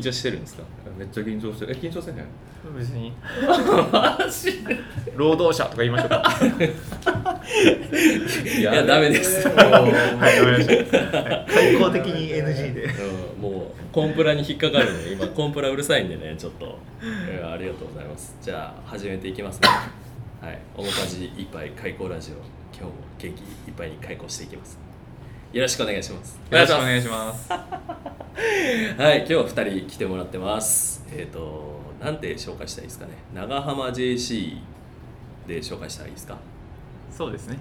緊張してるんですか？めっちゃ緊張してる。え緊張せんへん？別に。労働者とか言いましょうか。いやダメです。もう はい開口的に NG で。うん、もうコンプラに引っかかるんで今コンプラうるさいんでねちょっと、えーありがとうございます。じゃあ始めていきますね。はい面かじいっぱい開口ラジオ。今日も元気いっぱいに開口していきます。よろしくお願いします。よろしくお願いします はい今日は2人来てもらってます。えっ、となんて紹介したらいいですかね。長浜 JC で紹介したらいいですか？そうですね。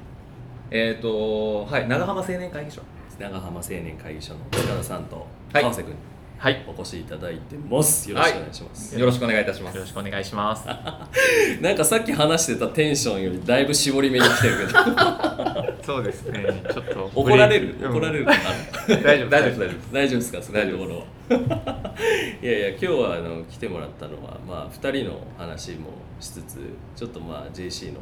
えっとはい長浜青年会議所長浜青年会議所の塚田さんとはい川瀬君。にはい。お越しいただいてます。よろしくお願いします、よろしくお願いいたします。よろしくお願いします。なんかさっき話してたテンションよりだいぶ絞り目に来てるけど。そうですね。ちょっと 怒られる？うん怒られる？大丈夫大丈夫大丈夫大丈夫ですか？そういうところは。いやいや今日はあの来てもらったのはまあ2人の話もしつつちょっとまあ JC の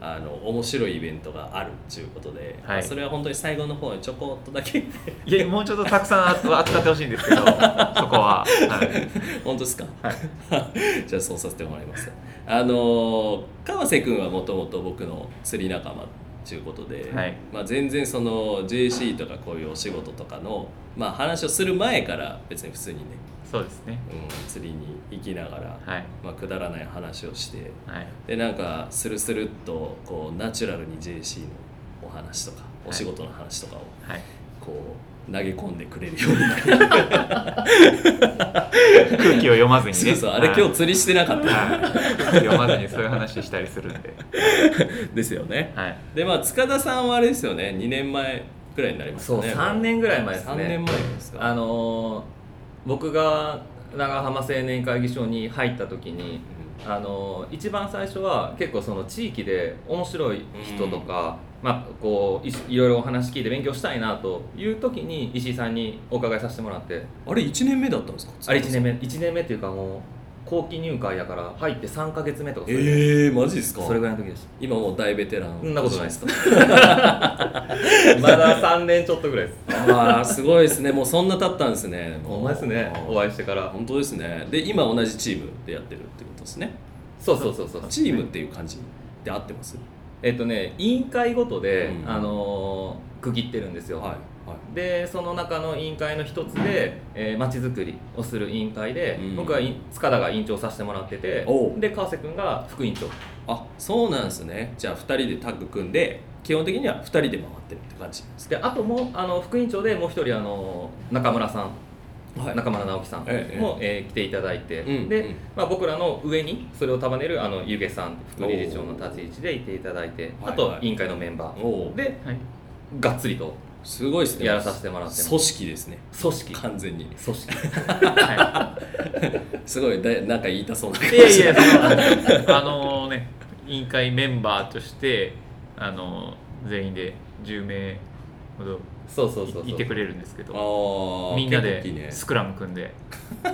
あの面白いイベントがあるということで、はい。まあそれは本当に最後の方にちょこっとだけ。いやもうちょっとたくさん扱ってほしいんですけど そこは、はい、本当ですか、はい。じゃあそうさせてもらいます。あの川瀬君はもともと僕の釣り仲間ということで、はい。まあ、全然その JC とかこういうお仕事とかの、まあ、話をする前から別に普通にね、そうですね。うん、釣りに行きながら、はい。まあ、くだらない話をしてはい。でなんかスルスルっとこうナチュラルに JC のお話とかお仕事の話とかをはい。こう投げ込んでくれるようにな。空気を読まずにね。そうそうあれはい。今日釣りしてなかった。はい。読まずにそういう話したりするんで。ですよね。はい。でまあ塚田さんはあれですよね。2年前くらいになりますそうかね3年ぐらい前ですね。3年前ですか。あのー僕が長浜青年会議所に入った時にあのー一番最初は結構その地域で面白い人とか、まあ、こういいろいろお話聞いて勉強したいなという時に石井さんにお伺いさせてもらって。あれ1年目だったんですか？あれ1年目1年目っていうかもう後期入会やから入って3か月目とかそれ,、ええー、マジですか？それぐらいの時でした今もう大ベテランそんなことないです。か まだ3年ちょっとぐらいです。ああすごいですね。もうそんな経ったんで すね。もうほんまですね。お会いしてから。本当ですね。で今同じチームでやってるってことですね。そうそうそうそうチームっていう感じで合ってます？えっとね委員会ごとで、うん。あのー区切ってるんですよ、はいはいでその中の委員会の一つでえーまち、づくりをする委員会で、うん。僕は委塚田が委員長させてもらっててで川瀬君が副委員長。あそうなんですね。じゃあ2人でタッグ組んで基本的には2人で回ってるって感じ。であともうあの副委員長でもう一人あの中村さん。はい。中村直樹さんも、えええ。ー来ていただいて、うんで、うん。まあ、僕らの上にそれを束ねるあの湯気さん副理事長の立ち位置でいていただいてあとはいはい。委員会のメンバー、ではい。がっつりとすごいですね。やらさせてもらって組織ですね。組織。完全に。組織。は すごいだなんか言いたそうな感い、じ。いやいや あのね委員会メンバーとしてあの全員で10名ほどそうそうそういてくれるんですけど。みんなでスクラム組んで。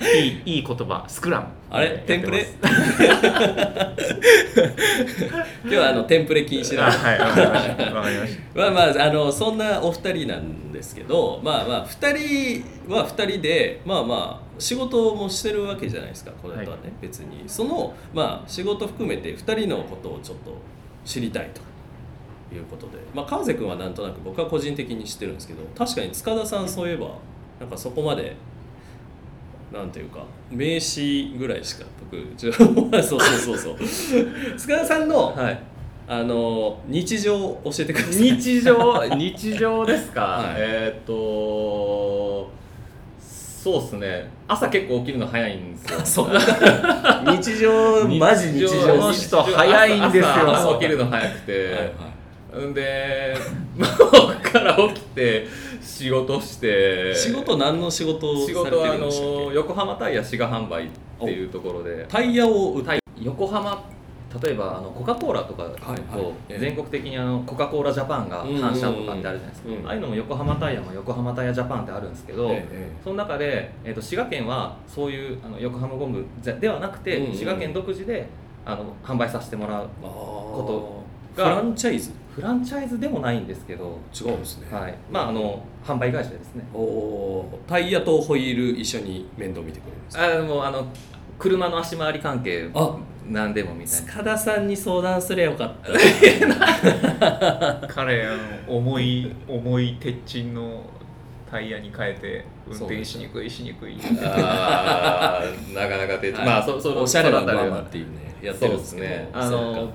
いいいい言葉。スクラム。あれ？テンプレ？今日はあのテンプレ禁止なはいわかりました。まあまああのそんなお二人なんですけどまあまあ二人は二人でまあまあ仕事もしてるわけじゃないですかこれとはね、はい。別に。そのまあ仕事含めて二人のことをちょっと知りたいということで。まあ川瀬君はなんとなく僕は個人的に知ってるんですけど確かに塚田さんそういえばなんかそこまでなんていうか名詞ぐらいしか僕 そうそうそうそう。塚田さんの、はい。あの日常を教えてください。日常日常ですか、はい。えーっとそうっすね。朝結構起きるの早いんですよ。日常マジ日常。の人早いんですよ。朝朝。起きるの早くて、はいはいんでこっ から起きて仕事して。仕事何の仕事を仕事はあの横浜タイヤ滋賀販売っていうところで。けタイヤを売って。横浜例えばあのコカ・コーラとかはいはい。こうええ。全国的にあのコカ・コーラジャパンが反社とかってあるじゃないですか、ああいうのも横浜タイヤも横浜タイヤジャパンってあるんですけど、ええその中で、えー、と滋賀県はそういうあの横浜ゴムではなくて、滋賀県独自であの販売させてもらうあこフがランチャイズ？フフランチャイズでもないんですけど、違うんですね、はい、まああの販売会社ですね。おおー。タイヤとホイール一緒に面倒見てくれるんですか？あでもあの車の足回り関係あ。何でもみたいな。塚田さんに相談すればよかった。彼あの重い重い鉄鎮のタイヤに変えて運転しにくいしにくい。なかなか手、はい。まあそそおしゃれなそのあたりはママっていうねやってるんですけど。そうですね。あそうのか。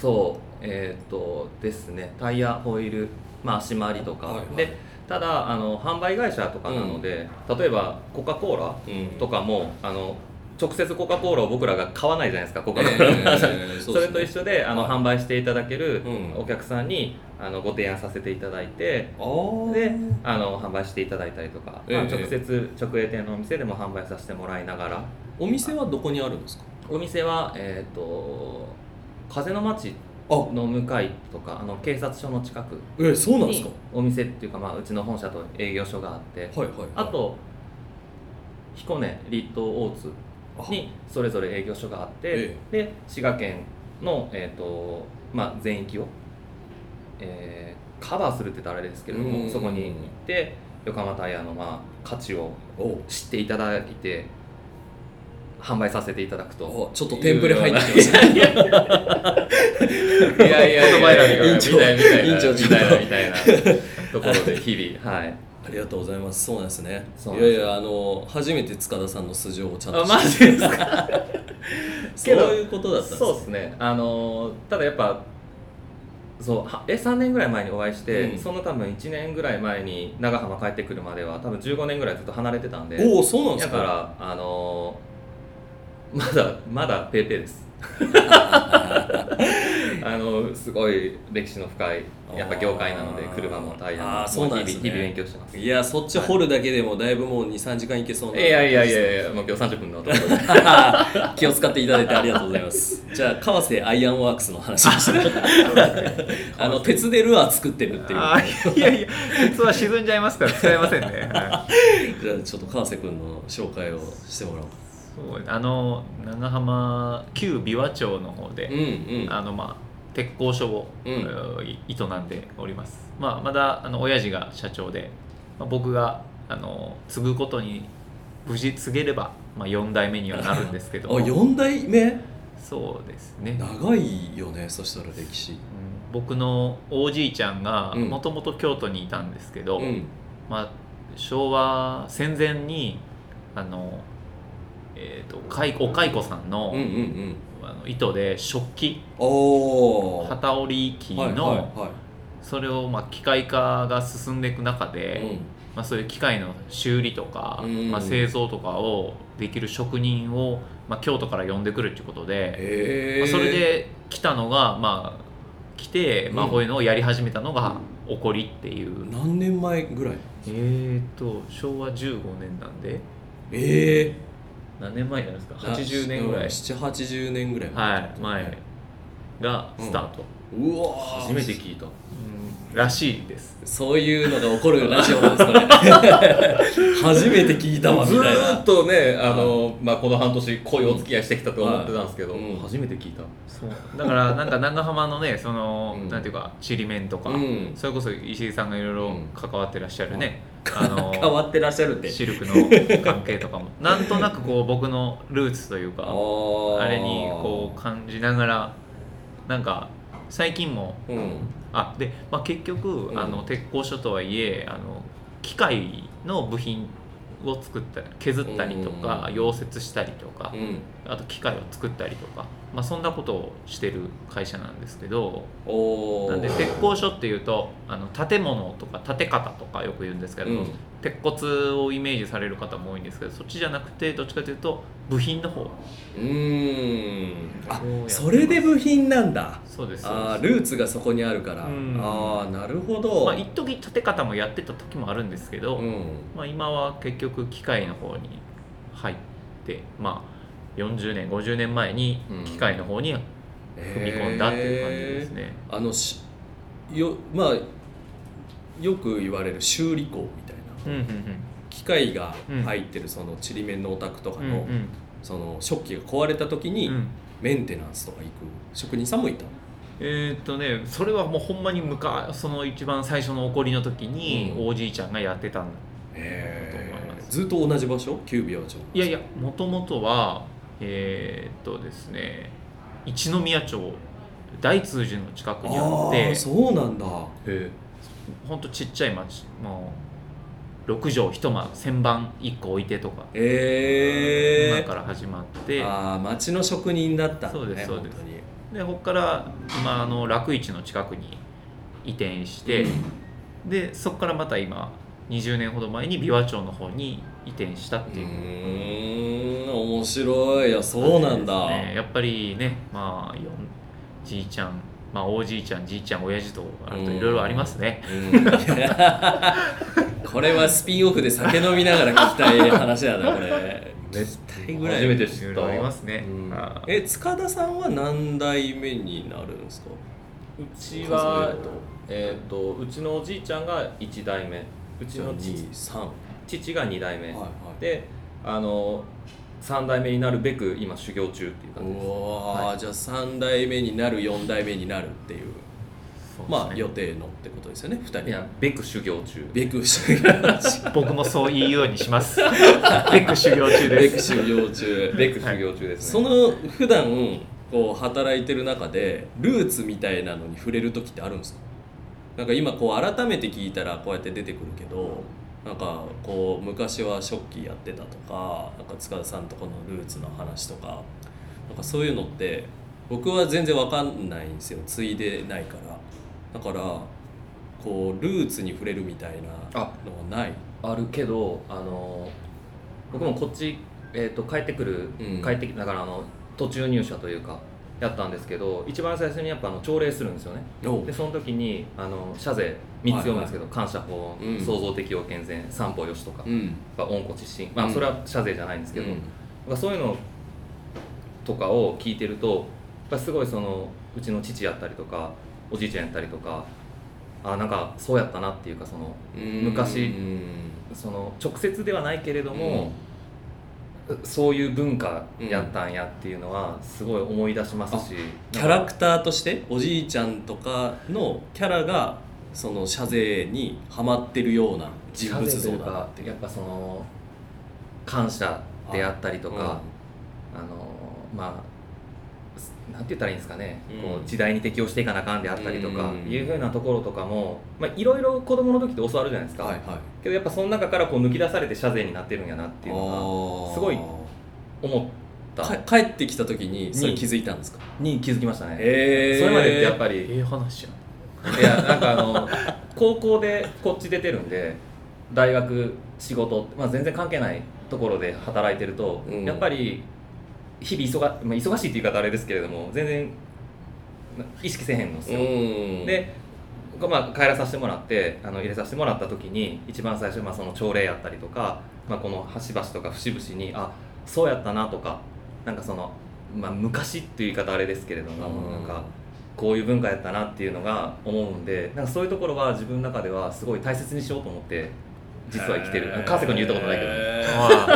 そうえっ、とですねタイヤホイール、まあ、足回りとか、はいはい。でただあの販売会社とかなので、例えばコカ・コーラうん。とかもあの直接コカ・コーラを僕らが買わないじゃないですかコカ・コーラ、えー それと一緒であの、はい。販売していただけるうん。お客さんにあのご提案させていただいて、あー。であの販売していただいたりとか、まあ、ええ直接直営店のお店でも販売させてもらいながら。お店はどこにあるんですか？お店は、えっと風の町あの向かいとかあの警察署の近く。えそうなんですか？にお店っていうか、まあ、うちの本社と営業所があって、はいはいはい。あと彦根立東大津にそれぞれ営業所があって、えで滋賀県の、えーとまあ、全域を、えーカバーするって言ったらあれですけれどうん。もそこに行って横浜タイヤの、まあ、価値をお知っていただいて販売させていただくと。おちょっとテンプレ入ってきました。ね いやいやいや言葉選びがみたいなみたいなみたいな。みたいなところで日々はい。ありがとうございます。そうなんですね。いやいやあの初めて塚田さんの素性をちゃんと知ジですか？そういうことだったんですそうですね。あのーただやっぱそうはえ3年ぐらい前にお会いして、うん。その多分1年ぐらい前に長浜帰ってくるまでは多分15年ぐらいずっと離れてたんで。おおそうなんですか？だからあのーまだまだペーペーです。あ のすごい歴史の深いやっぱ業界なので車もタイヤもそうなんですね。日々勉強してます。いやそっち掘るだけでもだいぶもう23時間いけそうないやいやいやいやもう今日30分のところで。気を使っていただいてありがとうございます。じゃあ川瀬アイアンワークスの話でした あの鉄でルアー作ってるっていう。いやいや鉄は沈んじゃいますから使えませんね、はい。じゃあちょっと川瀬君の紹介をしてもらおうそうあの長浜旧琵琶町の方で、うんうん。あのまあ鉄工所を、うん。営んでおります、まあ、まだあの親父が社長で、まあ、僕があの継ぐことに無事継げれば、まあ、4代目にはなるんですけど あ4代目？そうですね、長いよねそしたら歴史。うん。僕のおじいちゃんがうん。もともと京都にいたんですけど、うん。まあ、昭和戦前にあの、えー、とかいお蚕さんの,、うんうんうん。あの糸で食器。おお機織り機の、はいはいはい。それをまあ機械化が進んでいく中で、うん。まあ、そういう機械の修理とか、うん。まあ、製造とかをできる職人を、まあ、京都から呼んでくるっていうことで、まあ、それで来たのがまあ来て、まあ、うんこういうのをやり始めたのが起こりっていう、何年前ぐらいえーと昭和15年なんで。ええ何年前じゃないですか？80年ぐらい、780年ぐらいはい前がスタート、うわー。初めて聞いた。うんらしいです。そういうのが起こるラジオなんですかね。初めて聞いたわみずたいな。ーっとねあの、まあ、この半年濃いお付き合いしてきたと思ってたんですけど、うん。初めて聞いた。そう。だからなんか長浜のねその、うん。なんていうかちりめんとか、うん。それこそ石井さんがいろいろうん。関わってらっしゃるね、あの変わってらっしゃるって。シルクの関係とかも。なんとなくこう僕のルーツというかああれにこう感じながらなんか最近もううんあで、まあ、結局、うん。あの鉄工所とはいえあの機械の部品を作ったり削ったりとか、うん。溶接したりとか、うん。あと機械を作ったりとか、まあ、そんなことをしてる会社なんですけどなんで鉄工所っていうとあの建物とか建て方とかよく言うんですけど、うん。鉄骨をイメージされる方も多いんですけどそっちじゃなくてどっちかというと部品の方。うーん。あそれで部品なんだ。そうです。あルーツがそこにあるから。うん。ああなるほど。まあ一時建て方もやってた時もあるんですけど、うん。まあ、今は結局機械の方に入ってまあ40年50年前に機械の方に踏み込んだっていう感じですね、えーあのしよまあよく言われる修理工みたいな。うんうん機械が入ってるそのちりめんのお宅とかの、うんうん。その食器が壊れた時にうん。メンテナンスとか行く。職人さんもいたえーっとねそれはもうほんまに昔その一番最初の起こりの時にうん。おじいちゃんがやってたんだへと思います。ずっと同じ場所？旧琵琶町いやいやもともとはえーっとですね一宮町大通寺の近くにあっあてーそうなんだ。へえほんとちっちゃい町もう6畳一間旋盤1個置いてとかえー、今から始まってああ町の職人だったねそうですそうです。でここから今あの楽市の近くに移転して、でそこからまた今20年ほど前に琵琶町の方に移転したっうていう。ーん面白い。いやそうなんだ、ねやっぱりねまあじいちゃんまあおじいちゃんじいちゃん親父とあるといろいろありますね。うん。これはスピンオフで酒飲みながら聞きたい話だなこれ。絶対ぐらい初めて知っいろいろありたますね、え塚田さんは何代目になるんですか？うち数は。えっ、とうちのおじいちゃんが1代目。うちの父23はい父が2代目、はいであの3代目になるべく今修行中っていう感じです。うわー、はじゃあ3代目になる4代目になるっていう。ね。まあ予定のってことですよね2人。いやべく修行中。ベク修行 僕もそう言うようにします。ベック修行中ベです。ク修行中。べく修行中ですそね、の普段こう働いてる中でルーツみたいなのに触れる時ってあるんですか？なんか今こう改めて聞いたらこうやって出てくるけどなんかこう昔はショッキーやってたとかなんか塚田さんとこのルーツの話とかなんかそういうのって僕は全然わかんないんですよ。継いでないから。だからこうルーツに触れるみたいなのはない。あるけどあの僕もこっち、えー、と帰ってくる、うん。帰ってきだからあの途中入社というかやったんですけど一番最初にやっぱあの朝礼するんですよね。おでその時にあの謝税3つ読むんですけど、感謝法、うん。創造的要健全三歩よしとか、うん。恩子知心まあうん。それは謝税じゃないんですけど、うん。まあそういうのとかを聞いてるとやっぱすごいそのうちの父やったりとかおじいちゃんやったりとかあなんかそうやったなっていうかその昔うん。その直接ではないけれども、そういう文化やったんやっていうのはすごい思い出しますし、キャラクターとしておじいちゃんとかのキャラがその謝税にはまってるような人物像だなって。やっぱその感謝であったりとか、あのまあなんて言ったらいいんですかね、うん。こう時代に適応していかなあかんであったりとか、うん。いうふうなところとかも、まあ、いろいろ子供の時って教わるじゃないですか、はいはい。けどやっぱその中からこう抜き出されて謝罪になってるんやなっていうのがすごい思った。か帰ってきた時にそれ気づいたんですか？に気づきましたね、へー。それまでってやっぱり。ええ話やいやなんかあの高校でこっち出てるんで大学仕事、まあ、全然関係ないところで働いてると、うん。やっぱり日々忙,、まあ、忙しいって言い方あれですけれども全然な意識せえへんのですよ、うん。で、まあ、帰らさせてもらってあの入れさせてもらった時に一番最初、まあ、その朝礼やったりとか、まあ、この端々とか節々にあそうやったなとかなんかその、まあ、昔っていう言い方あれですけれども、うん。なんかこういう文化やったなっていうのが思うんでなんかそういうところは自分の中ではすごい大切にしようと思って実は生きてる。川瀬君に言ったことないけど、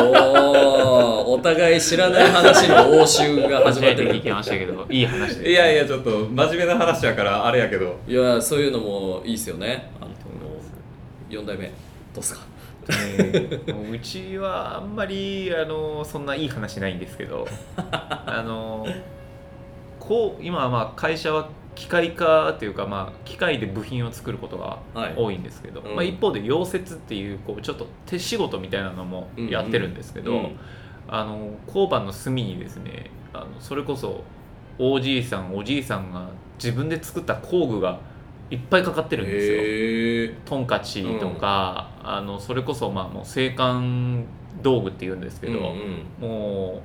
おー。お互い知らない話の応酬が始まってる。聞きましたけどいい話でいやいやちょっと真面目な話やからあれやけど。いやそういうのもいいですよね。あの4代目どうっすかえーうちはあんまりあのそんないい話ないんですけど。あのこう今はまあ会社は機械化というか、まあ、機械で部品を作ることがはい。多いんですけど、うん。まあ、一方で溶接っていうこうちょっと手仕事みたいなのもやってるんですけど、うん。あの工場の隅にですねあのそれこそおじいさんおじいさんが自分で作った工具がいっぱいかかってるんですよ。トンカチとか、あのそれこそまあもう製管道具っていうんですけど、うんうん。も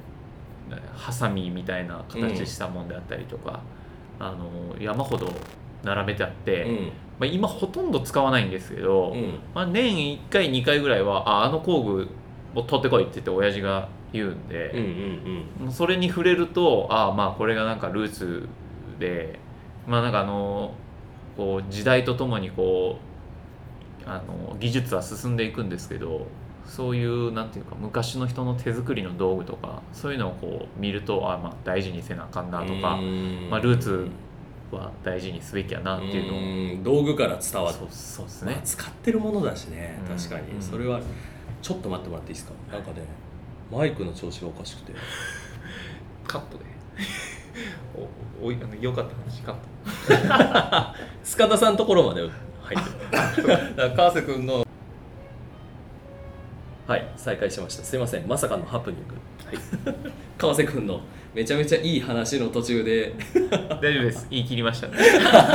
うねハサミみたいな形したもんであったりとか、あの山ほど並べてあって、うん。まあ、今ほとんど使わないんですけど、うん。まあ、年1回2回ぐらいはああの工具を取ってこいって言って親父が言うんうんうんで、うん。それに触れるとああまあこれがなんかルーツでまあなんかあのこう時代とともにこうあの技術は進んでいくんですけどそういうなんていうか昔の人の手作りの道具とかそういうのをこう見るとああまあ大事にせなあかんなとか、うん。まあ、ルーツは大事にすべきやなっていうのをうん。道具から伝わってそうですね。まあ、使ってるものだしね。うん。確かに、うん。それはちょっと待ってもらっていいですか？なんかねマイクの調子がおかしくて。カットで。おおいあのよかった話カット。塚田さんのところまで入ってる。川瀬君のはい再開しました。すいません。まさかのハプニング、はい、川瀬君のめちゃめちゃいい話の途中で。大丈夫です。言い切りましたね。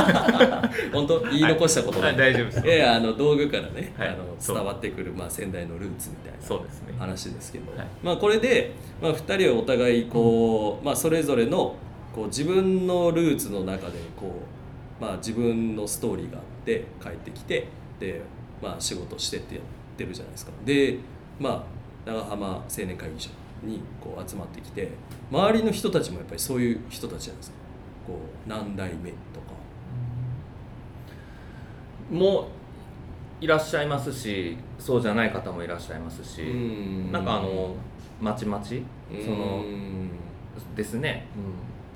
本当言い残したことなはい。い大丈夫です。いやいやあの道具からね、はい。あの伝わってくる、まあ、先代のルーツみたいなそうですね。話ですけど、はい。まあ、これで、まあ、2人はお互いこう、まあ、それぞれのこう自分のルーツの中でこう、まあ、自分のストーリーがあって帰ってきてで、まあ、仕事してってやってるじゃないですか。で、まあ、長浜青年会議所にこう集まってきて周りの人たちもやっぱりそういう人たちじゃないですか。こう何代目とか。もいらっしゃいますしそうじゃない方もいらっしゃいますし、なんかあのまちまちそのですね、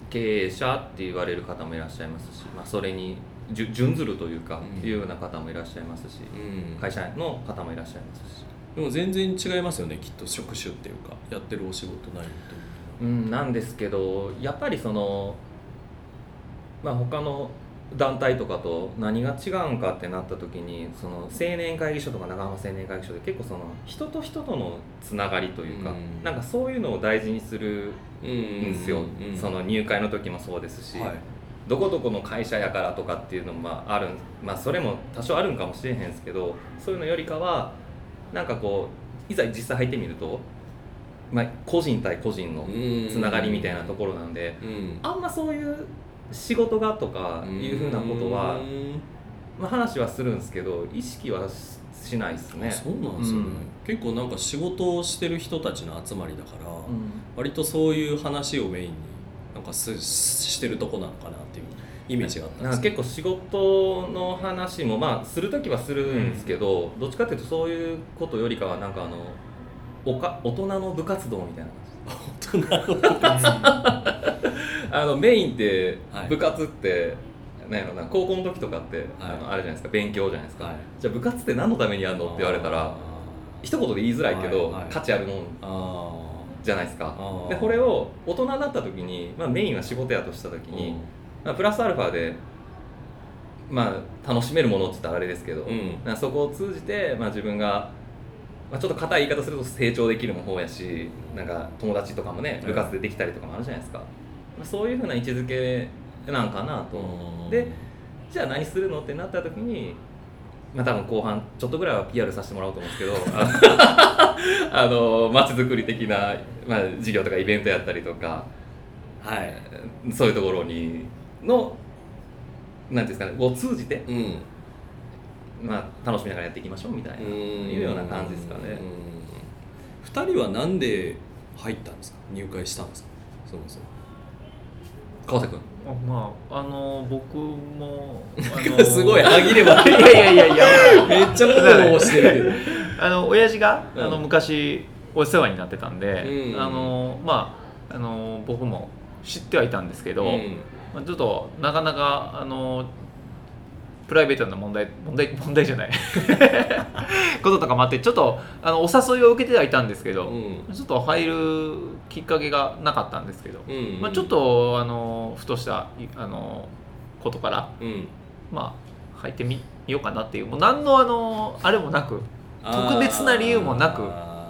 経営者って言われる方もいらっしゃいますし、まあ、それに準ずるというか、うん。いうような方もいらっしゃいますし、うん。会社の方もいらっしゃいますし、でも全然違いますよねきっと職種っていうかやってるお仕事内容といううん、なんですけどやっぱりその、まあ、他の団体とかと何が違うんかってなった時にその青年会議所とか長浜青年会議所で結構その人と人とのつながりというか、うん。なんかそういうのを大事にするうんんですよ、その入会の時もそうですし、はい。どこどこの会社やからとかっていうのもまああるんまあそれも多少あるんかもしれへんですけどそういうのよりかはなんかこういざ実際入ってみると、まあ、個人対個人のつながりみたいなところなんでうん。あんまそういう仕事がとかいうふうなことは、うんまあ、話はするんですけど意識はししないですね。そうなんですよね、うん。結構なんか仕事をしてる人たちの集まりだから、うん。割とそういう話をメインになんかすしてるとこなのかなっていうイメージがあったんなんですか結構仕事の話もまあする時はするんですけど、どっちかっていうとそういうことよりかはなんかあのおか大人の部活動みたいな。感じ大人の あのメインではい。部活って、なんやろな高校の時とかって、はい。あのあれじゃないですか。勉強じゃないですか、はい。じゃあ部活って何のためにやるのって言われたら一言で言いづらいけど、はいはい。価値あるもんあじゃないですか。でこれを大人になった時に、まあ、メインは仕事やとした時ーに、まあ、プラスアルファで、まあ、楽しめるものって言ったらあれですけど、うん。そこを通じて、まあ、自分が、まあ、ちょっと硬い言い方すると成長できるも方やしなんか友達とかもね部活でできたりとかもあるじゃないですか、まあ、そういうふうな位置づけなんかなと、うん。でじゃあ何するのってなった時にまあ多分後半ちょっとぐらいは PR させてもらおうと思うんですけど あの街づくり的な、まあ、事業とかイベントやったりとかはいそういうところにのなんていうんですかねを通じて、うん。まあ、楽しみながらやっていきましょうみたいないうような感じですかね。2人はなんで入ったんですか？入会したんですか？そもそも。川瀬君。あまああの僕も あのすごい歯切れ悪い。いやいやいやいや。めっちゃフォローしてる あの親父が、うん。あの昔お世話になってたんで、うん。あのまああの僕も知ってはいたんですけど、うんまあ、ちょっとなかなかあのプライベートな問題問題問題じゃない。こととかもあってちょっとあのお誘いを受けてはいたんですけど、うん。ちょっと入るきっかけがなかったんですけど、うんまあ、ちょっとあのふとしたいあのことから、うん。まあ、入ってみようかなっていうもう何のあのあれもなく特別な理由もなく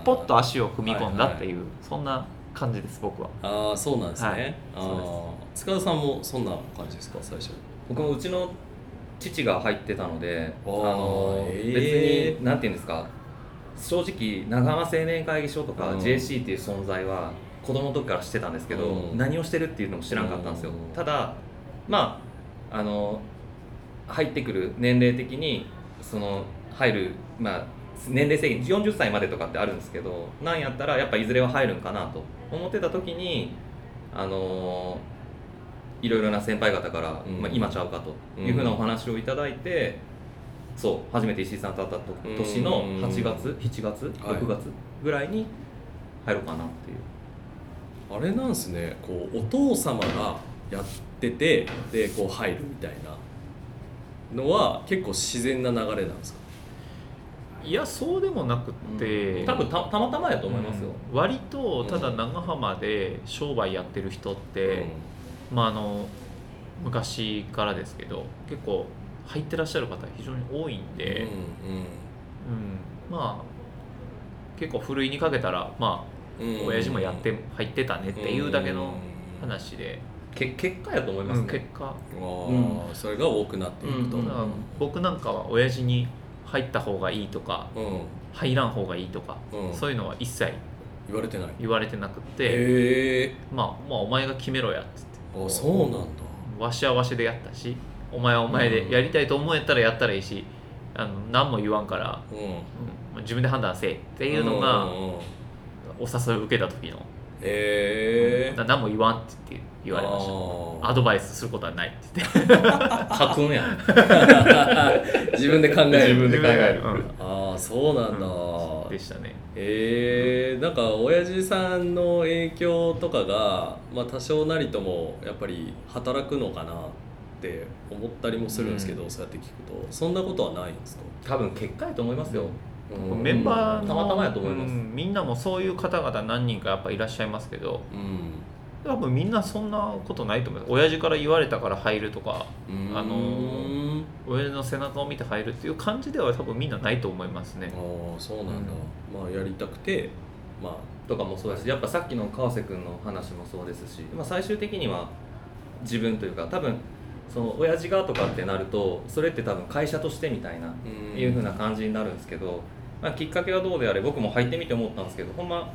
ポッと足を踏み込んだっていう、はそんな感じです僕は。ああそうなんですね、はい。あそうあ塚田さんもそんな感じですか最初僕もうちの父が入ってたのであのへー。別になんていうんですか正直長浜青年会議所とかうん。JC っていう存在は子供の時から知ってたんですけど、うん。何をしてるっていうのも知らんかったんですよ、うん。ただまああの入ってくる年齢的にその入るまあ年齢制限40歳までとかってあるんですけどなんやったらやっぱいずれは入るんかなと思ってた時にあのいろいろな先輩方から、うん。まあ、今ちゃうかというふうなお話をいただいて、そう初めて石井さんと会った年の8月7月はい。6月ぐらいに入ろうかなっていう、あれなんですね。こうお父様がやっててでこう入るみたいなのは結構自然な流れなんですか？いやそうでもなくって、多分たたまたまやと思いますよ、うん。割とただ長浜で商売やってる人って、まああの昔からですけど結構入ってらっしゃる方非常に多いんで、うんまあ結構ふるいにかけたらまうんうん。あ親父もやって入ってたねっていうだけの話で、け結果やと思いますね、うん結果。あーそれが多くなっていくと、うん。僕なんかは親父に入った方がいいとかうん。入らん方がいいとか、うん。そういうのは一切言われてない言われてなくって、まあ、まあお前が決めろやっつって。あそうなんだ。わしはわしでやったしお前はお前でやりたいと思えたらやったらいいしあの何も言わんから、うん。うん自分で判断せえっていうのがお誘いを受けた時のへえな何も言わんって言って言われました。たアドバイスすることはないって言って。や。自分で考える。自分で考える。うん。ああそうなんだ、でしたね。えー、なんか親父さんの影響とかが、まあ、多少なりともやっぱり働くのかなって思ったりもするんですけど、そうやって聞くと。そんなことはないんですか、多分結果やと思いますよ、うんメンバーのたまたまやと思います。うんみんなもそういう方々何人かやっぱいらっしゃいますけどうん。多分みんなそんなことないと思います。親父から言われたから入るとかあのうん親父の背中を見て入るっていう感じでは多分みんなないと思いますね。ああそうなんだ、まあやりたくてまあとかもそうだしやっぱさっきの川瀬君の話もそうですし、まあ、最終的には自分というか多分その親父がとかってなるとそれって多分会社としてみたいなうん。いう風な感じになるんですけど、まあ、きっかけはどうであれ僕も入ってみて思ったんですけどほんま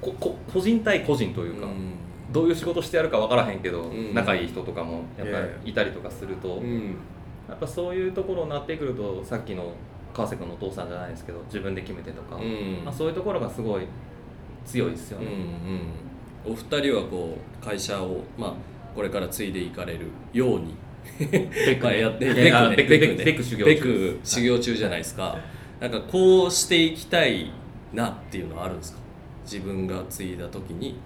ここ個人対個人というか、うん。どういう仕事してやるか分からへんけど、うん。仲いい人とかもやっぱりいたりとかすると、うん。やっぱそういうところになってくるとさっきの川瀬君のお父さんじゃないですけど自分で決めてとか、うん。まあ、そういうところがすごい強いですようんね。うん、お二人はこう会社を、まあ、これから継いでいかれるようにまあやってベクベクね。ベク修行中。ベク修行中じゃないですか、なんかこうしていきたいなっていうのはあるんですか？自分が継いだ時に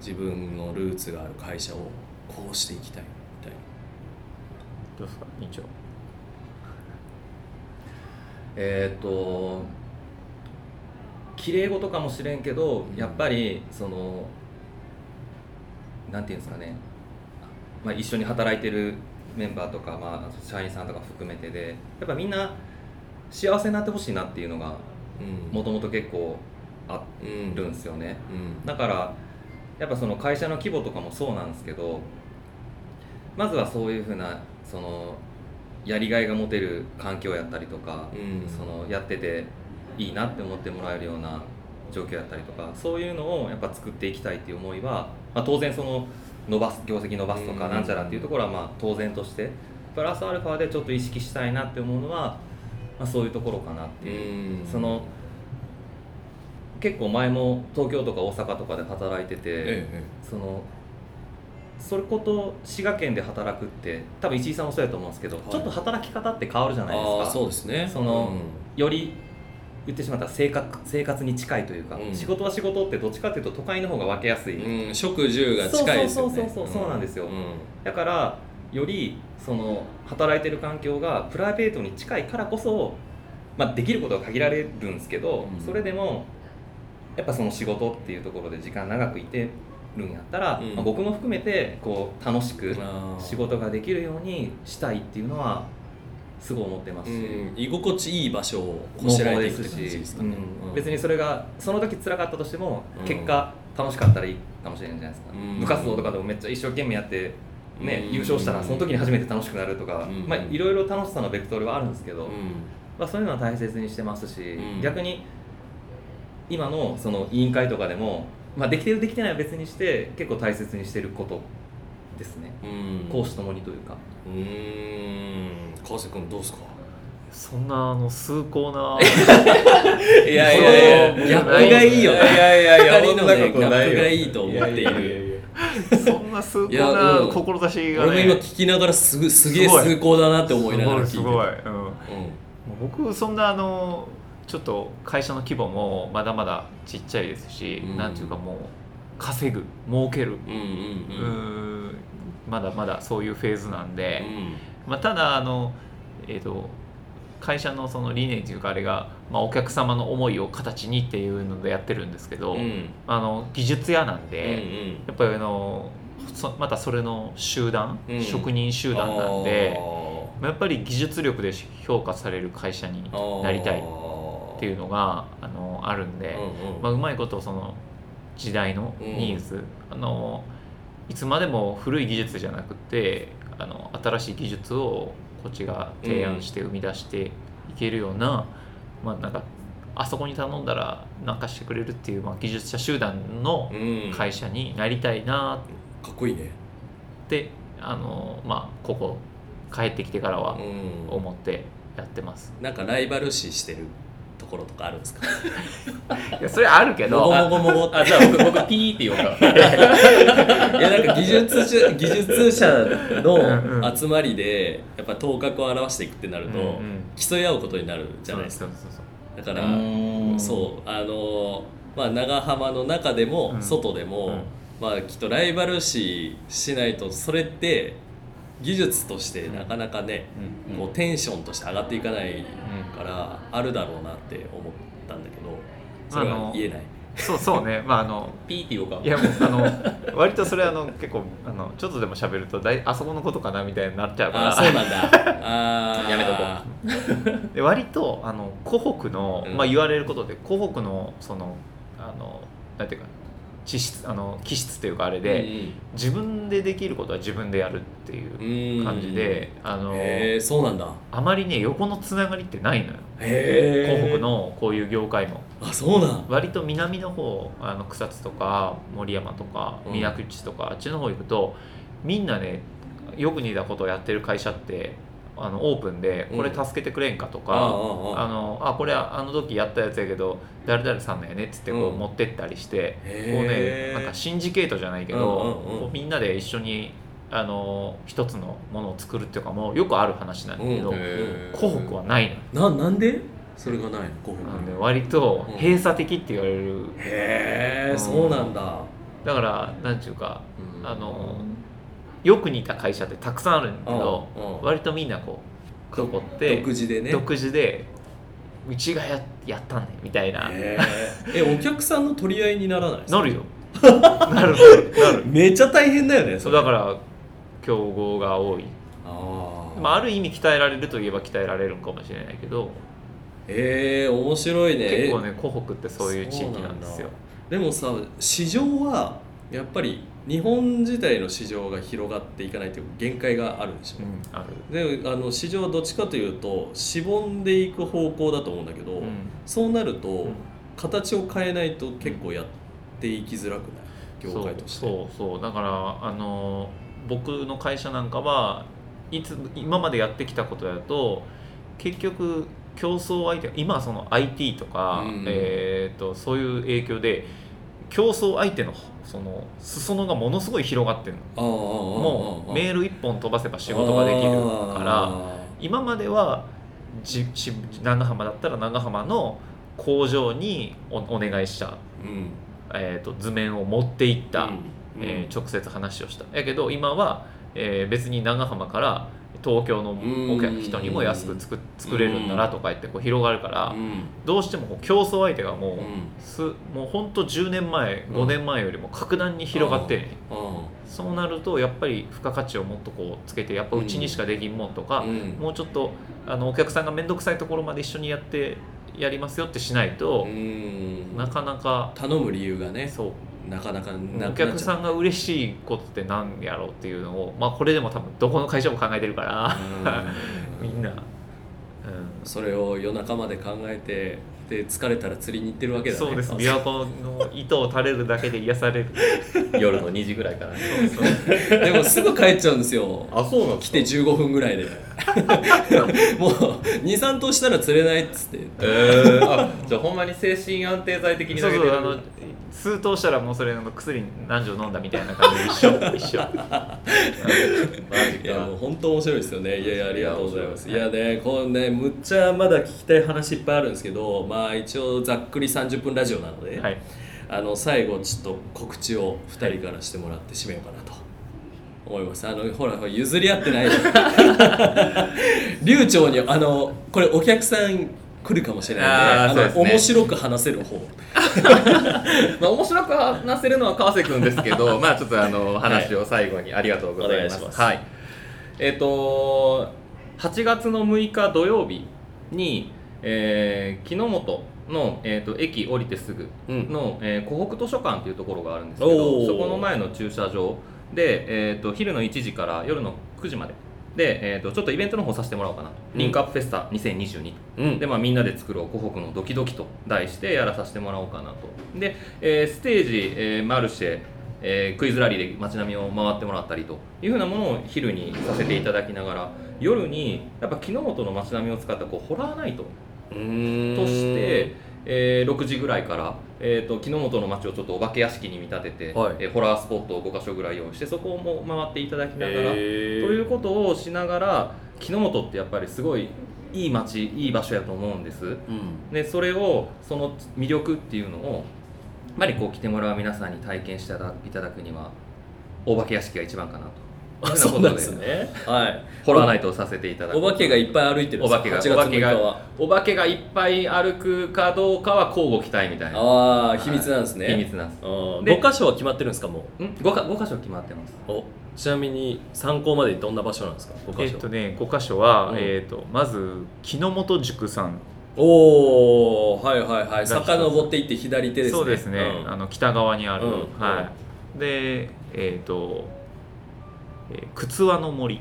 自分のルーツがある会社をこうしていきたいみたいな。どうですか？委員長。えーっと綺麗事かもしれんけどうん。やっぱりそのなんていうんですかね、まあ、一緒に働いてるメンバーとか、まあ、社員さんとか含めてでやっぱみんな幸せになってほしいなっていうのがうん。もともと結構あうんるんですよね。うん。だからやっぱその会社の規模とかもそうなんですけどまずはそういうふうなそのやりがいが持てる環境やったりとか、うん。そのやってていいなって思ってもらえるような状況やったりとかそういうのをやっぱ作っていきたいっていう思いは、まあ、当然その伸ばす業績伸ばすとかうん。なんちゃらっていうところはまあ当然としてプラスアルファでちょっと意識したいなって思うのは、まあ、そういうところかなっていう。うん。その結構前も東京とか大阪とかで働いてて、えそのそれこと滋賀県で働くって多分石井さんもそうやと思うんですけど、はい。ちょっと働き方って変わるじゃえないですか。そうですね。そのより言ってしまったら生活生活に近いというか、うん。仕事は仕事ってどっちかっていうと都会の方が分けやすい、うん、うん、食住が近いですよね。そうそうそうそうそうなんですよ。うん。だからよりその働いてる環境がプライベートに近いからこそ、まあ、できることは限られるんですけど、うん。それでもやっぱその仕事っていうところで時間長くいてるんやったら、うん。まあ、僕も含めてこう楽しく仕事ができるようにしたいっていうのはすごい思ってますし。うん、居心地いい場所をこもしらえていくって感じしですかね、うん。別にそれがその時辛かったとしても、うん。結果楽しかったらいいかもしれないじゃないですか、うん。部活動とかでもめっちゃ一生懸命やって、ねうん。優勝したらその時に初めて楽しくなるとか、うん。まあ、いろいろ楽しさのベクトルはあるんですけど、うん。まあ、そういうのは大切にしてますし、うん。逆に今のその委員会とかでも、まあ、できてるできてないは別にして結構大切にしてることですね、うん。講師ともにというか。うーん。川瀬君どうですか？そんなあの崇高な いやいやいや。ギャップがいいよ。ねいやいやいや。そんなことないよ。ギャップがいいと思っていいやいやいるそんな崇高なうん。志が俺も今ね聞きながらすぐすげえすごい崇高だなって思いながら聞いてすごい。うん。うん。僕そんなあのちょっと会社の規模もまだまだちっちゃいですし、うん。なんていうかもう稼ぐ儲ける。うんうんううんーん。まだまだそういうフェーズなんで、うん。まあ、ただあの、えー、と会社のその理念というかあれが、まあ、お客様の思いを形にっていうのでやってるんですけど、うん。あの技術屋なんうんで、やっぱりあのそまたそれの集団、うん。職人集団なんでまあやっぱり技術力で評価される会社になりたいっていうのがあのあるんで、うんうん。まあ、うまいことその時代のニーズ、あのいつまでも古い技術じゃなくてあの新しい技術をこっちが提案して生み出していけるような、まあなんかあそこに頼んだらなんかしてくれるっていう、まあ、技術者集団のうん。会社になりたいなかっこいいね。ってあの、まあ、ここ帰ってきてからはうん。思ってやってます。なんかライバル視してるところとかあるんですか？いやそれあるけもどごもごもごって。あじゃあ僕僕ピーって言おうか。いやなんか技術者技術者の集まりでやっぱ頭角を現していくってなると、うんうん。競い合うことになるじゃないですか。だからうん。そうあのまあ長浜の中でもうん。外でも、うん。まあきっとライバル視しないとそれって技術としてなかなかね、うん。こうテンションとして上がっていかないからあるだろうなって思ったんだけどそれは言えない。そうそうね。まああのピーって言おうか。いやもうあの割とそれあの結構あのちょっとでも喋るとだいあそこのことかなみたいになっちゃうから。あそうなんだ。あー。やめとこで割とあの湖北の、うん。まあ、言われることで湖北のそのあのなんていうか地質あの気質っていうかあれで、自分でできることは自分でやるっていううん。感じで、あのそうなんだ。あまりね横のつながりってないのよ。へえ湖北のこういう業界も。あそうなん。割と南の方あの草津とか森山とかうん。宮口とか、あっちの方行くとみんなねよく似たことをやってる会社ってあのオープンでこれ助けてくれんかとか、あのあこれあの時やったやつやけど誰々さんのやねっつってこううん。持ってったりして、へこうえねなんかシンジケートじゃないけど、みんなで一緒にあの一つのものを作るっていうかもうよくある話なんだけど、うん。へー湖北はないのななんで？それがないの？湖なんで北割とうん。閉鎖的って言われる、へえうんそうなんだ。だからなんていうかうん。あのよく似た会社ってたくさんあるんだけどうんうん。割とみんなこう残って独自でね。独自でうちがややったんねみたいな。へええお客さんの取り合いにならないなるよなる なるなる。めっちゃ大変だよねそうだから競合が多い、あー。まあ、ある意味鍛えられるといえば鍛えられるんかもしれないけどへえ面白いね。結構ね湖北ってそういう地域なんですよ。でもさ市場はやっぱり日本自体の市場が広がっていかないという限界があるでしょ、う。んある。であの市場はどっちかというとしぼんでいく方向だと思うんだけど、うん。そうなると、ん。形を変えないと結構やっていきづらくない？業界として。そうそうだからあの僕の会社なんかはいつ今までやってきたことだと結局競争相手今はその IT とか、うん。えー、とそういう影響で競争相手のその裾野がものすごい広がってるの。もうメールル一本飛ばせば仕事ができるから今まではじし長浜だったら長浜の工場におお願いした、うん。えー、と図面を持っていった、うん。えー直接話をした。やけど今は、えー別に長浜から東京の人にも安く作作れるんだなとか言ってこう広がるからうん。どうしてもこう競争相手がもう,、うん。すもうほんと10年前5年前よりも格段に広がってる、そうなるとやっぱり付加価値をもっとこうつけてやっぱうちにしかできんもんとか、うん。もうちょっとあのお客さんが面倒くさいところまで一緒にやってやりますよってしないと、うん。なかなか頼む理由がね。そうなかなかなお客んさんが嬉しいことって何やろうっていうのを、まあ、これでも多分どこの会社も考えてるから、みんな、うん、それを夜中まで考えてで疲れたら釣りに行ってるわけだねそうです。琵琶湖の糸を垂れるだけで癒される。夜の2時ぐらいからね。そうそう。でもすぐ帰っちゃうんですよ。あそうなん来て15分ぐらいで。もう23頭したら釣れないっつって。えー、あじゃあほんまに精神安定剤的にそう投げてる。そうあの数頭したらもうそれの薬何錠飲んだみたいな感じで一緒。一緒。いやもうか本当面白いですよね。いやいやありがとうございます。い。いややねこうねむっちゃまだ聞きたい話いっぱいあるんですけどまあ一応ざっくり30分ラジオなので、はい。あの最後ちょっと告知を2人からしてもらって締めようかなと。思います。あのほらほら譲り合ってない 流暢にあのこれお客さん来るかもしれないんであのですね。面白く話せる方。まあ面白く話せるのは川瀬君ですけど まあちょっとあの話を最後にありがとうございます,、お願い。しますはい。えっ、と8月の6日土曜日に、えー木の本の、えー、と駅降りてすぐうん。の、えー湖北図書館っていうところがあるんですけどそこの前の駐車場で、えー、と昼の1時から夜の9時までで、えー、とちょっとイベントの方させてもらおうかな、うん。リンクアップフェスタ2022うん。で、まあ、みんなで作ろう湖北のドキドキと題してやらさせてもらおうかなと。で、えーステージ、えーマルシェ、えークイズラリーで街並みを回ってもらったりというふうなものを昼にさせていただきながら夜にやっぱ木の本の街並みを使ったこうホラーナイトとして、えー6時ぐらいから、えー、と木の本の街をちょっとお化け屋敷に見立てて、はい。えーホラースポットを5か所ぐらい用意してそこをも回っていただきながら、ということをしながら木の本ってやっぱりすごいいい街いい場所やと思うんです。うん。でそれをその魅力っていうのをやっぱりこう来てもらう皆さんに体験していただくにはお化け屋敷が一番かなとあそうなんですね。はい。ホラーナイトをさせていただく。お化けがいっぱい歩いてるんですお化けが8月6日お化けがはお化けがいっぱい歩くかどうかは交互期待みたいな。ああ秘密なんですね。秘密なんです。うんで5箇所は決まってるんですかもん？5, か5箇所決まってます。うおちなみに参考までどんな場所なんですか？5えっ、箇所、とね5箇所は、うん。えっ、とまず木之本塾さん。おおはいはいはい。遡っていって左手ですね。そうですね、うん。あの北側にある、うん。はい。でえっ、と、えー靴輪の森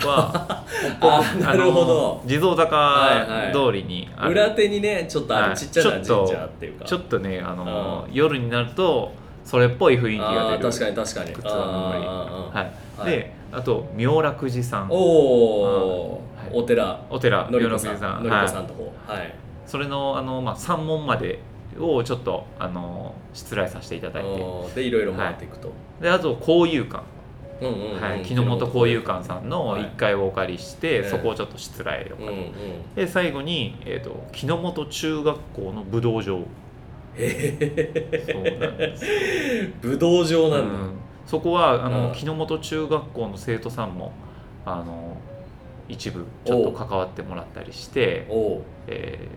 は あなるほど。地蔵はい坂通りにある、裏手にねちょっとあはい。るちっちゃな神ちょっと社っていうか。ちょっとねあのう夜になるとそれっぽい雰囲気が出る。確かに確かに。靴輪の森。はい、はい。であと妙楽寺さん。おお、はい。お寺。お寺妙楽寺さん。んのりこさはいんとこ。はい。それのあの、まあ、3問までをちょっとあの出題させていただいて。でいろいろ回っていくと、であと交友館、はい、木之本交友館さんのはい。1階をお借りして、ええそこをちょっと出題を、うんうん。で最後に、えー、と木之本中学校の武道場。そうなんです武道場なんだ、うん。そこはあの、うん。木之本中学校の生徒さんもあの一部ちょっと関わってもらったりして、おおえ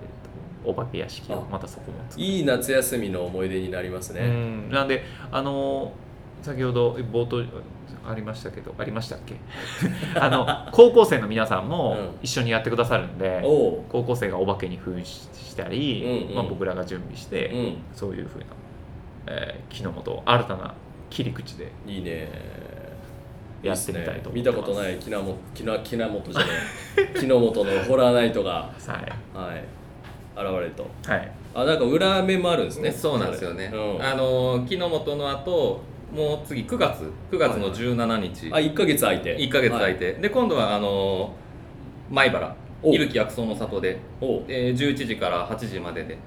ー、とお化け屋敷をあ。またそこも作いい夏休みの思い出になりますうね、ん。なんであの先ほど冒頭ありましたけどありましたっけ？あの高校生の皆さんもうん。一緒にやってくださるんで、おお高校生がお化けに扮したり、うんうん。まあ、僕らが準備して、うん。そういうふうな、えー、木の本新たな切り口でいいね。やってみたいと思ってます。見たことない木の本木の木の本じゃない 木の本のホラーナイトがはい。はい。現れると。はい。あなんか裏面もあるんですね。そうなんですよね、うん。あの木の本の後もう次9月9月の17日、あ1か月空いて。1か月空いて、で今度はあの米原。お伊吹薬草の里で、えー11時から8時までで、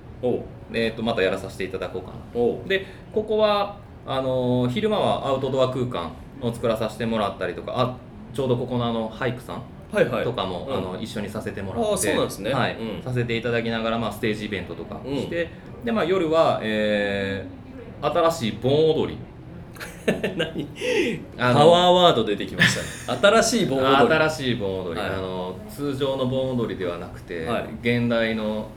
えー、とまたやらさせていただこうかな。でここはあのー昼間はアウトドア空間を作らさせてもらったりとかあちょうどここのあの俳句さんはいはい。とかも、うん。あの一緒にさせてもらって。そうなんですね。はい。うん。させていただきながら、まあ、ステージイベントとかうん。して、で、まあ、夜は、えー新しい盆踊り 何？あパワーワード出てきましたね。新しい盆踊り。新しい盆踊り、はい。あの通常の盆踊りではなくて、はい。現代の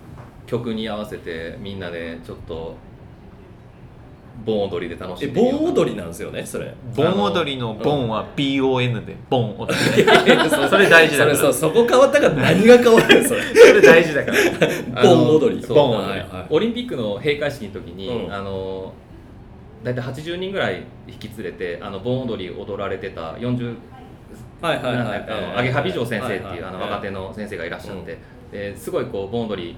曲に合わせてみんなでちょっと盆踊りで楽しえんでみよう盆踊りなんですよねそれ。盆踊りの盆は BON で盆踊り。そそれ大事だから。それそうそこ変わったから何が変わるのそれ。それ大事だから。盆踊り。そう盆踊り。はいはい。オリンピックの閉会式の時に、うん。あの大体80人ぐらい引き連れてあの盆踊り踊られてた40はいはいあの揚げ羽美女先生っていう、あの若手の先生がいらっしゃって、ですごいこう盆踊り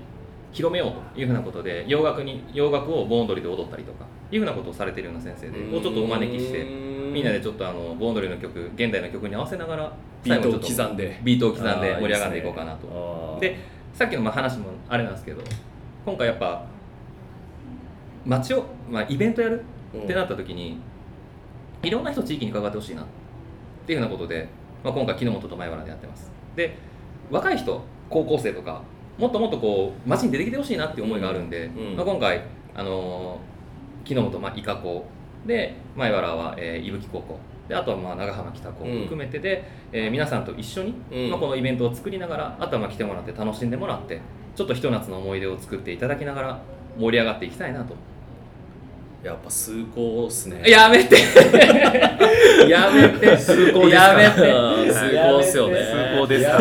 広めようというふうなことで洋楽に洋楽を盆踊りで踊ったりとかいうふうなことをされてるような先生でをちょっとお招きしてみんなでちょっとあの盆踊りの曲現代の曲に合わせながらビートを最後ちょっと刻んで。ビートを刻んで盛り上がっていこうかなと。でさっきのまあ話もあれなんですけど今回やっぱ街を、まあ、イベントやるってなった時に、いろんな人地域に関わってほしいなっていうふうなことで、まあ、今回木の本と前原でやってます。で若い人高校生とかもっともっとこう街に出てきてほしいなっていう思いがあるんで、うん。まあ、今回あのー木の本、まあ、伊香高で前原は、えー、伊吹高校。であとはまあ長浜北高校含めてで、えー皆さんと一緒に、うん。まあ、このイベントを作りながらあとはまあ来てもらって楽しんでもらってちょっとひと夏の思い出を作っていただきながら盛り上がっていきたいなとやっぱ崇高っすね。やめて。やめて。崇高ですか？やめて。うん崇高っすよね。崇高ですか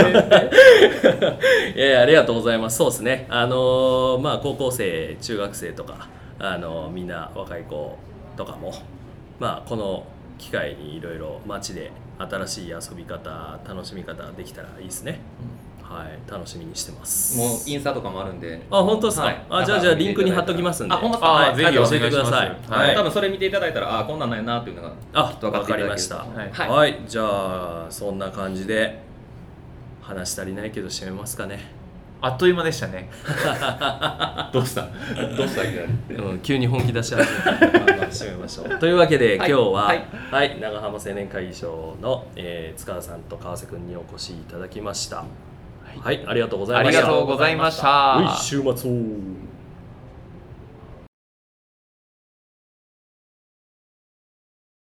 いやいやありがとうございます。そうですね。あのーまあ高校生中学生とかあのーみんな若い子とかもまあこの機会にいろいろ街で新しい遊び方楽しみ方できたらいいですね、はい楽しみにしてます。もうインスタとかもあるんで。あ本当ですか、はい。あじゃあじゃあリンクに貼っときますんで。あほんまっすか？はい。あぜひ教えてください。はい。多分それ見ていただいたらあこんなんなんやなっていうのがあわかりました。はい。はい、じゃあそんな感じで話足りないけど締めますかね。あっという間でしたね。どうした？どうした？いきなり。うん、急に本気出し始めたまあまあ締めましょう。というわけで、はい。今日は、ははいい長浜青年会議所の、えー塚田さんと川瀬君にお越しいただきましたはい、ありがとうございました。ありがとうございました。はい週末を